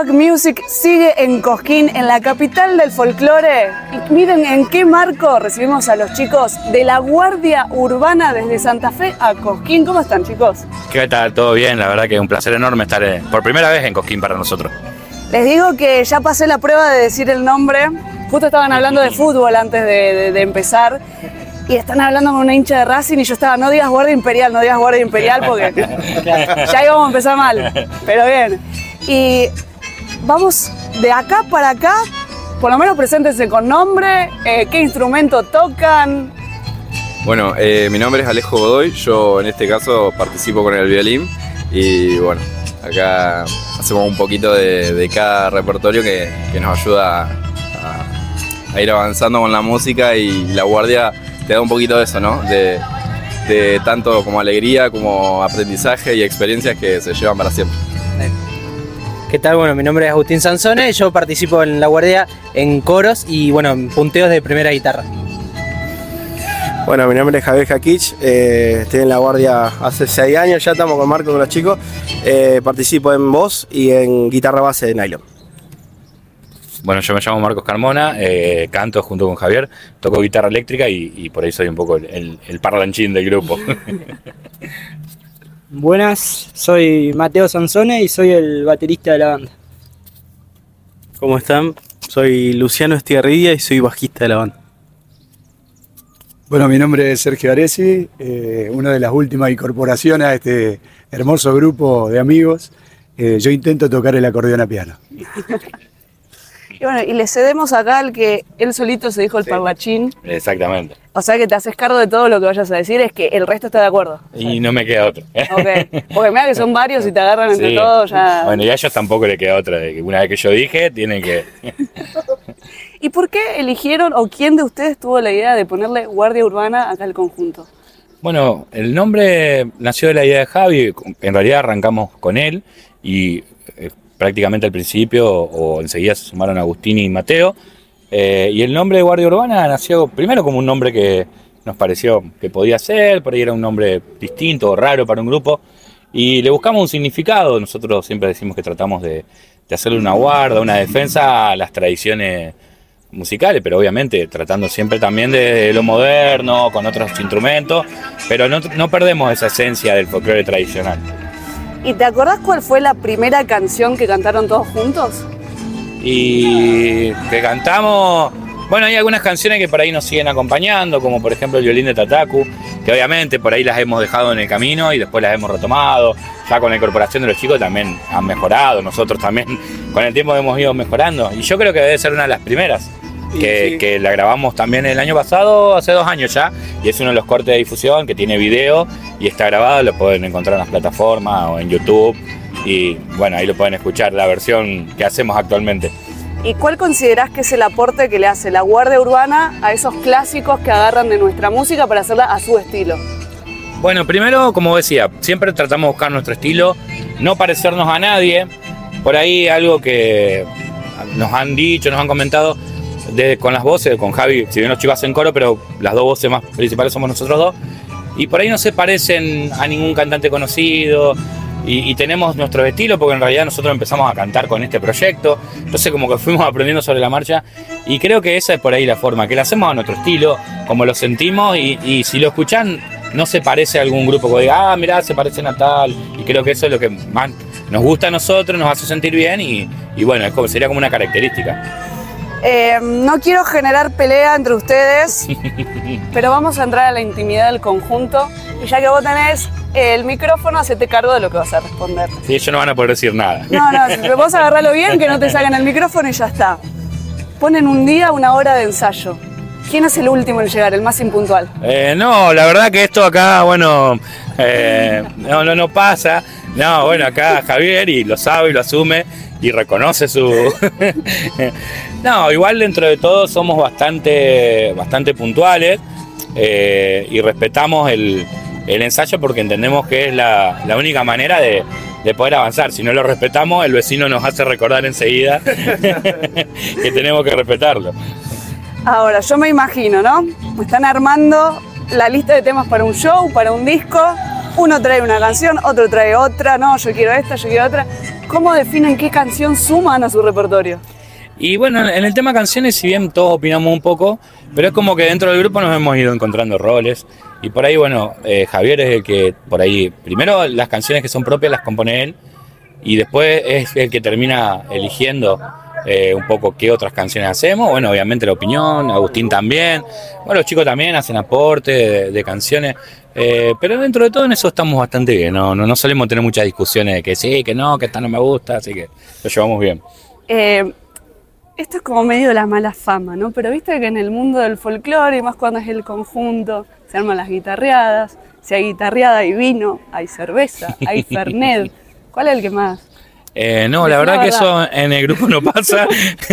Tupac Music sigue en Cosquín, en la capital del folclore. Y miren en qué marco recibimos a los chicos de la Guardia Urbana desde Santa Fe a Cosquín. ¿Cómo están, chicos? ¿Qué tal? ¿Todo bien? La verdad que es un placer enorme estar eh, por primera vez en Cosquín para nosotros. Les digo que ya pasé la prueba de decir el nombre. Justo estaban hablando de fútbol antes de, de- de empezar. Y están hablando con una hincha de Racing y yo estaba, no digas Guardia Imperial, no digas Guardia Imperial porque ya íbamos a empezar mal. Pero bien. Y vamos de acá para acá, por lo menos preséntense con nombre, eh, qué instrumento tocan. Bueno, eh, mi nombre es Alejo Godoy, yo en este caso participo con el violín y bueno, acá hacemos un poquito de, cada repertorio que, que nos ayuda a, ir avanzando con la música y la guardia te da un poquito de eso, ¿no? De tanto como alegría como aprendizaje y experiencias que se llevan para siempre. ¿Qué tal? Bueno, mi nombre es Agustín Sansone, yo participo en la guardia en coros y bueno, en punteos de primera guitarra. Bueno, mi nombre es Javier Jakich, eh, estoy en la guardia hace seis años, ya estamos con Marco, con los chicos. Eh, participo en voz y en guitarra base de nylon. Bueno, yo me llamo Marcos Carmona, eh, canto junto con Javier, toco guitarra eléctrica y, y por ahí soy un poco el, el- el parlanchín del grupo. Buenas, soy Mateo Sansone y soy el baterista de la banda. ¿Cómo están? Soy Luciano Estigarribia y soy bajista de la banda. Bueno, mi nombre es Sergio Aresi, eh, una de las últimas incorporaciones a este hermoso grupo de amigos. Eh, yo intento tocar el acordeón a piano. Y bueno, y le cedemos acá al que él solito se dijo el parlachín. Exactamente. O sea que te haces cargo de todo lo que vayas a decir, es que el resto está de acuerdo. Y no me queda otro. Ok. Porque mira que son varios y te agarran entre Sí. todos ya. Bueno, y a ellos tampoco le queda otra. de que una vez que yo dije, tienen que... ¿Y por qué eligieron o quién de ustedes tuvo la idea de ponerle guardia urbana acá al conjunto? Bueno, el nombre nació de la idea de Javi, en realidad arrancamos con él y eh, prácticamente al principio o enseguida se sumaron Agustín y Mateo. Eh, y el nombre de Guardia Urbana nació primero como un nombre que nos pareció que podía ser, por ahí era un nombre distinto o raro para un grupo, y le buscamos un significado. Nosotros siempre decimos que tratamos de, de hacerle una guarda, una defensa a las tradiciones musicales, pero obviamente tratando siempre también de lo moderno, con otros instrumentos, pero no, no perdemos esa esencia del folclore tradicional. ¿Y te acordás cuál fue la primera canción que cantaron todos juntos? Y que cantamos, bueno, hay algunas canciones que por ahí nos siguen acompañando, como por ejemplo el violín de Tataku, que obviamente por ahí las hemos dejado en el camino y después las hemos retomado. Ya con la incorporación de los chicos también han mejorado, nosotros también con el tiempo hemos ido mejorando. Y yo creo que debe ser una de las primeras. Que, que la grabamos también el año pasado, hace dos años ya, y es uno de los cortes de difusión que tiene video y está grabado, lo pueden encontrar en las plataformas o en YouTube, y bueno, ahí lo pueden escuchar, la versión que hacemos actualmente. ¿Y cuál considerás que es el aporte que le hace la guardia urbana a esos clásicos que agarran de nuestra música para hacerla a su estilo? Bueno, primero, como decía, siempre tratamos de buscar nuestro estilo, no parecernos a nadie. Por ahí algo que nos han dicho, nos han comentado de- con las voces, con Javi, si bien los chicos hacen coro, pero las dos voces más principales somos nosotros dos. Y por ahí no se parecen a ningún cantante conocido. Y, tenemos nuestro estilo porque en realidad nosotros empezamos a cantar con este proyecto. Entonces como que fuimos aprendiendo sobre la marcha. Y creo que esa es por ahí la forma, que lo hacemos a nuestro estilo, como lo sentimos. Y, si lo escuchan, no se parece a algún grupo que diga, ah, mirá, se parecen a tal. Y creo que eso es lo que más nos gusta a nosotros, nos hace sentir bien y, bueno, sería como una característica. Eh, no quiero generar pelea entre ustedes, pero vamos a entrar a la intimidad del conjunto. Y ya que vos tenés el micrófono, hacete cargo de lo que vas a responder. Sí, ellos no van a poder decir nada. No, no, si vos agarralo bien, que no te saquen el micrófono y ya está. Ponen un día, una hora de ensayo. ¿Quién es el último en llegar, el más impuntual? Eh, no, la verdad que esto acá, bueno, eh, no, no, no pasa. No, bueno, acá Javier y lo sabe y lo asume y reconoce su... no, igual dentro de todo somos bastante, bastante puntuales eh, y respetamos el, el ensayo porque entendemos que es la, la única manera de, de poder avanzar. Si no lo respetamos, el vecino nos hace recordar enseguida que tenemos que respetarlo. Ahora, yo me imagino, ¿no? Están armando la lista de temas para un show, para un disco. Uno trae una canción, otro trae otra, no, yo quiero esta, yo quiero otra. ¿Cómo definen qué canción suman a su repertorio? Y bueno, en el tema canciones, si bien todos opinamos un poco, pero es como que dentro del grupo nos hemos ido encontrando roles. Y por ahí, bueno, eh, Javier es el que, por ahí, primero las canciones que son propias las compone él, y después es el que termina eligiendo eh, un poco qué otras canciones hacemos. Bueno, obviamente la opinión, Agustín también. Bueno, los chicos también hacen aporte de, de canciones. Eh, pero dentro de todo en eso estamos bastante bien. No, no, no solemos tener muchas discusiones de que sí, que no, que esta no me gusta, así que lo llevamos bien. Eh, esto es como medio la mala fama, ¿no? Pero viste que en el mundo del folclore, y más cuando es el conjunto, se arman las guitarreadas. Si hay guitarreada, hay vino, hay cerveza, hay fernet. ¿Cuál es el que más? Eh, no, la verdad la que verdad. eso en el grupo no pasa.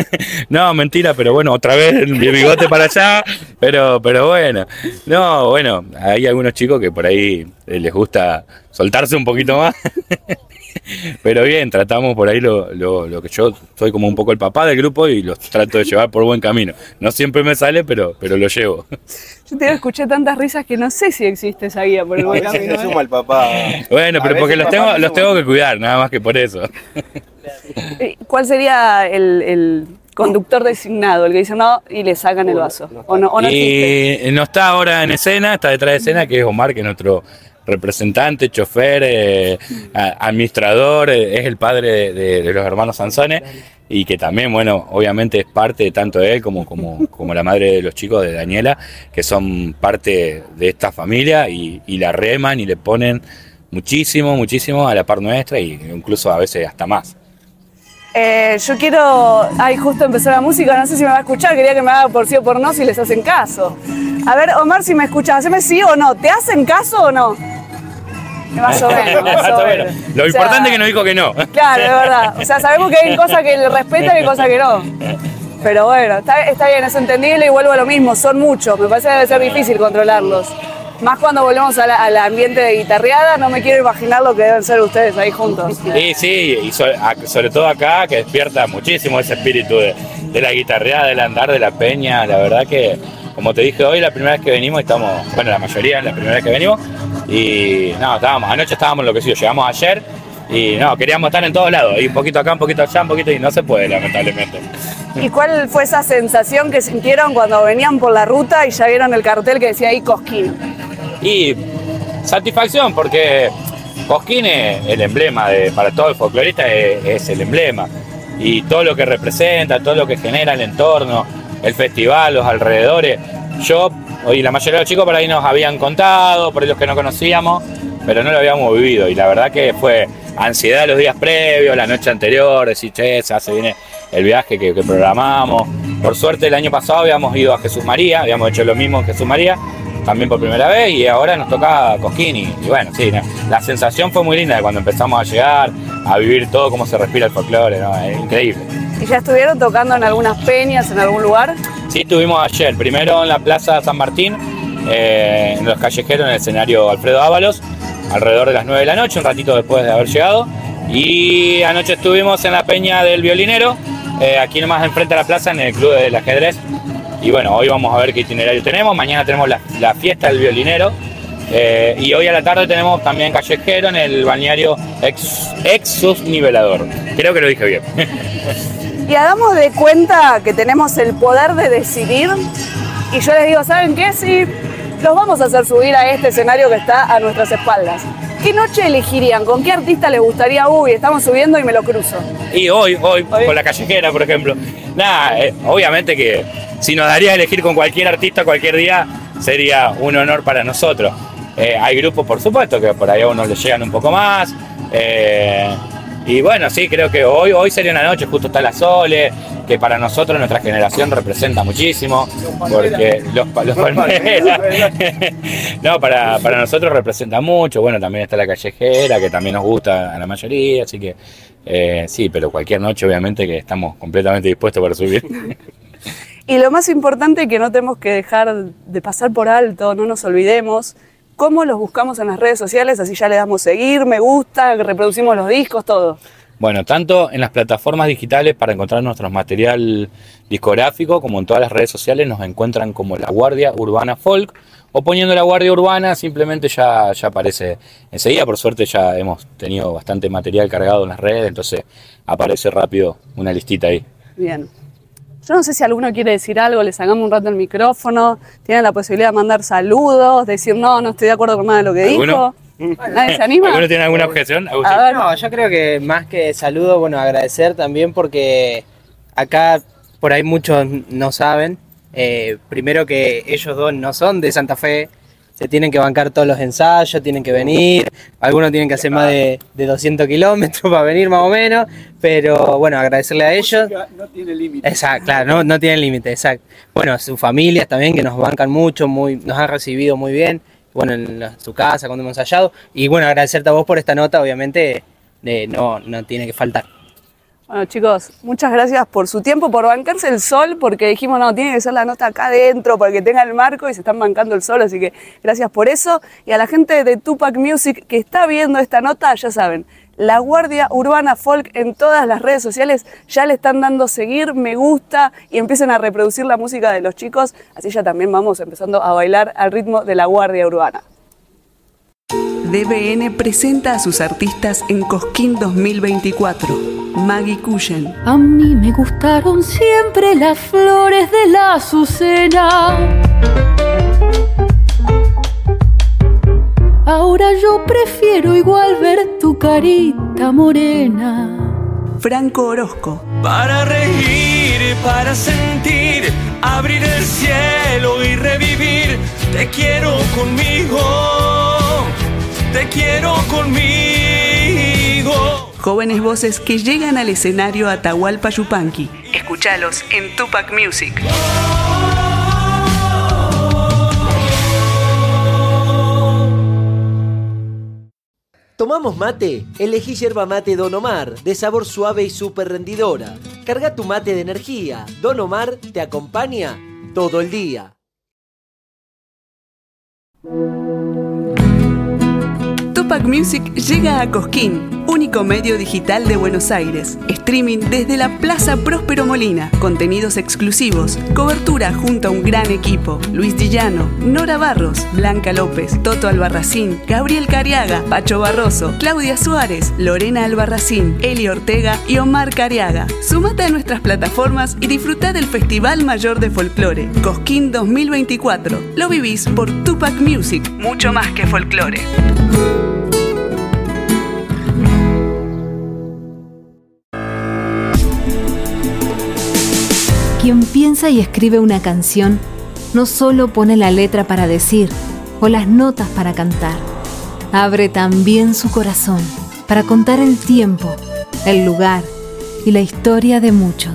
no, mentira, pero bueno, otra vez el bigote para allá. Pero, pero bueno, no, bueno, hay algunos chicos que por ahí eh, les gusta soltarse un poquito más. Pero bien, tratamos por ahí lo, lo, lo que yo soy como un poco el papá del grupo y los trato de llevar por buen camino. No siempre me sale, pero, pero lo llevo. Yo te escuché tantas risas que no sé si existe esa guía por el buen camino. ¿eh? suma el papá. Bueno, A pero porque los tengo, los tengo que cuidar, nada más que por eso. Eh, ¿Cuál sería el, el conductor designado? El que dice no y le sacan el vaso. ¿O no, o no existe? y no está ahora en escena, está detrás de escena, que es Omar, que es nuestro representante, chofer, eh, administrador, eh, es el padre de, de- de los hermanos Sanzones y que también, bueno, obviamente es parte de tanto él como, como, como la madre de los chicos de Daniela, que son parte de esta familia y, y la reman y le ponen muchísimo, muchísimo a la par nuestra y incluso a veces hasta más. Eh, yo quiero. Ay, justo empezó la música, no sé si me va a escuchar, quería que me haga por sí o por no si les hacen caso. A ver, Omar, si me escuchas, haceme sí o no. ¿Te hacen caso o no? Más o menos. más o menos. Lo O sea, importante es que no dijo que no. Claro, es verdad. O sea, sabemos que hay cosas que le respetan y cosas que no. Pero bueno, está, está bien, es entendible y vuelvo a lo mismo, son muchos. Me parece que debe ser difícil controlarlos. Más cuando volvemos la- al ambiente de guitarreada, no me quiero imaginar lo que deben ser ustedes ahí juntos. Sí, sí, y sobre todo acá que despierta muchísimo ese espíritu de, de la guitarreada, del andar, de la peña. La verdad que, como te dije hoy, la primera vez que venimos, estamos, bueno, la mayoría es la primera vez que venimos, y no, estábamos, anoche estábamos enloquecidos, llegamos ayer y no, queríamos estar en todos lados, y un poquito acá, un poquito allá, un poquito, y no se puede, lamentablemente. ¿Y cuál fue esa sensación que sintieron cuando venían por la ruta y ya vieron el cartel que decía ahí Cosquín? Y satisfacción, porque Cosquín es el emblema de, para todo el folclorista, es, es el emblema. Y todo lo que representa, todo lo que genera el entorno, el festival, los alrededores. Yo, y la mayoría de los chicos por ahí nos habían contado, por ahí los que no conocíamos, pero no lo habíamos vivido. Y la verdad que fue ansiedad los días previos, la noche anterior, decir, che, se viene el viaje que, que programamos. Por suerte el año pasado habíamos ido a Jesús María, habíamos hecho lo mismo en Jesús María, también por primera vez, y ahora nos toca Cosquín. Y, y bueno, sí, no, la sensación fue muy linda cuando empezamos a llegar, a vivir todo cómo se respira el folclore, ¿no? es increíble. ¿Y ya estuvieron tocando en algunas peñas, en algún lugar? Sí, estuvimos ayer, primero en la Plaza San Martín, eh, en los callejeros, en el escenario Alfredo Ábalos, alrededor de las 9 de la noche, un ratito después de haber llegado. Y anoche estuvimos en la Peña del Violinero, eh, aquí nomás enfrente a la plaza, en el Club del Ajedrez. Y bueno, hoy vamos a ver qué itinerario tenemos. Mañana tenemos la, la fiesta del violinero. eh, y hoy a la tarde tenemos también callejero en el balneario Ex, Exus Nivelador. Creo que lo dije bien. Y hagamos de cuenta que tenemos el poder de decidir. Y yo les digo, ¿saben qué? Sí, los vamos a hacer subir a este escenario que está a nuestras espaldas. ¿Qué noche elegirían? ¿Con qué artista les gustaría? Uy, estamos subiendo y me lo cruzo. Y hoy, hoy, Hoy. con la callejera, por ejemplo. Nada, eh, obviamente que si nos daría a elegir con cualquier artista cualquier día, sería un honor para nosotros. Eh, hay grupos, por supuesto, que por ahí a unos les llegan un poco más. eh, y bueno, sí, creo que hoy, hoy sería una noche, justo está la Sole, que para nosotros, nuestra generación, representa muchísimo. Porque los, pa- los palmeras. no, para, para nosotros representa mucho. Bueno, también está la callejera, que también nos gusta a la mayoría, así que eh, sí, pero cualquier noche, obviamente, que estamos completamente dispuestos para subir. Y lo más importante que no tenemos que dejar de pasar por alto, no nos olvidemos, cómo los buscamos en las redes sociales, así ya le damos seguir, me gusta, reproducimos los discos, todo. Bueno, tanto en las plataformas digitales para encontrar nuestro material discográfico, como en todas las redes sociales nos encuentran como La Guardia Urbana Folk, o poniendo La Guardia Urbana simplemente ya, ya aparece enseguida, por suerte ya hemos tenido bastante material cargado en las redes, entonces aparece rápido una listita ahí. Bien. Yo no sé si alguno quiere decir algo, le sacamos un rato el micrófono, tienen la posibilidad de mandar saludos, decir no, no estoy de acuerdo con nada de lo que ¿Alguno? dijo. ¿Nadie se anima? ¿Alguno tiene alguna objeción? Agustín? A ver, No, yo creo que más que saludo, bueno, agradecer también porque acá por ahí muchos no saben. eh, primero que ellos dos no son de Santa Fe, se tienen que bancar todos los ensayos, tienen que venir, algunos tienen que hacer más de, de 200 kilómetros para venir más o menos, pero bueno, agradecerle a ellos. No tiene límite. Exacto, claro, no, no tienen límite, exacto. Bueno, a sus familias también que nos bancan mucho, muy, nos han recibido muy bien, bueno, en la- su casa cuando hemos ensayado. Y bueno, agradecerte a vos por esta nota, obviamente, de, no, no tiene que faltar. Bueno, chicos, muchas gracias por su tiempo, por bancarse el sol, porque dijimos, no, tiene que ser la nota acá adentro para que tenga el marco y se están bancando el sol, así que gracias por eso. Y a la gente de Tupac Music que está viendo esta nota, ya saben, la Guardia Urbana Folk en todas las redes sociales ya le están dando seguir, me gusta y empiecen a reproducir la música de los chicos, así ya también vamos empezando a bailar al ritmo de la Guardia Urbana. DBN presenta a sus artistas en Cosquín 2024. Maggie Cullen, A mí me gustaron siempre las flores de la azucena. Ahora yo prefiero igual ver tu carita morena. Franco Orozco, Para reír, para sentir, abrir el cielo y revivir. Te quiero conmigo, te quiero conmigo. Jóvenes voces que llegan al escenario Atahualpa Yupanqui. Escuchalos en Tupac Music. ¿Tomamos mate? Elegí yerba mate Don Omar, de sabor suave y súper rendidora. Carga tu mate de energía. Don Omar te acompaña todo el día. Tupac Music llega a Cosquín, único medio digital de Buenos Aires. Streaming desde la Plaza Próspero Molina. Contenidos exclusivos. Cobertura junto a un gran equipo. Luis Dillano, Nora Barros, Blanca López, Toto Albarracín, Gabriel Cariaga, Pacho Barroso, Claudia Suárez, Lorena Albarracín, Eli Ortega y Omar Cariaga. Sumate a nuestras plataformas y disfruta del Festival Mayor de Folclore, Cosquín 2024. Lo vivís por Tupac Music, mucho más que folclore. Quien piensa y escribe una canción no solo pone la letra para decir o las notas para cantar, abre también su corazón para contar el tiempo, el lugar y la historia de muchos.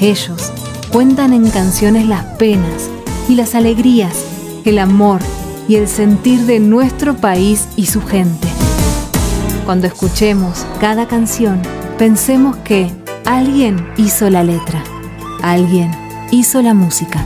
Ellos cuentan en canciones las penas y las alegrías, el amor y el sentir de nuestro país y su gente. Cuando escuchemos cada canción, pensemos que alguien hizo la letra, alguien hizo la música.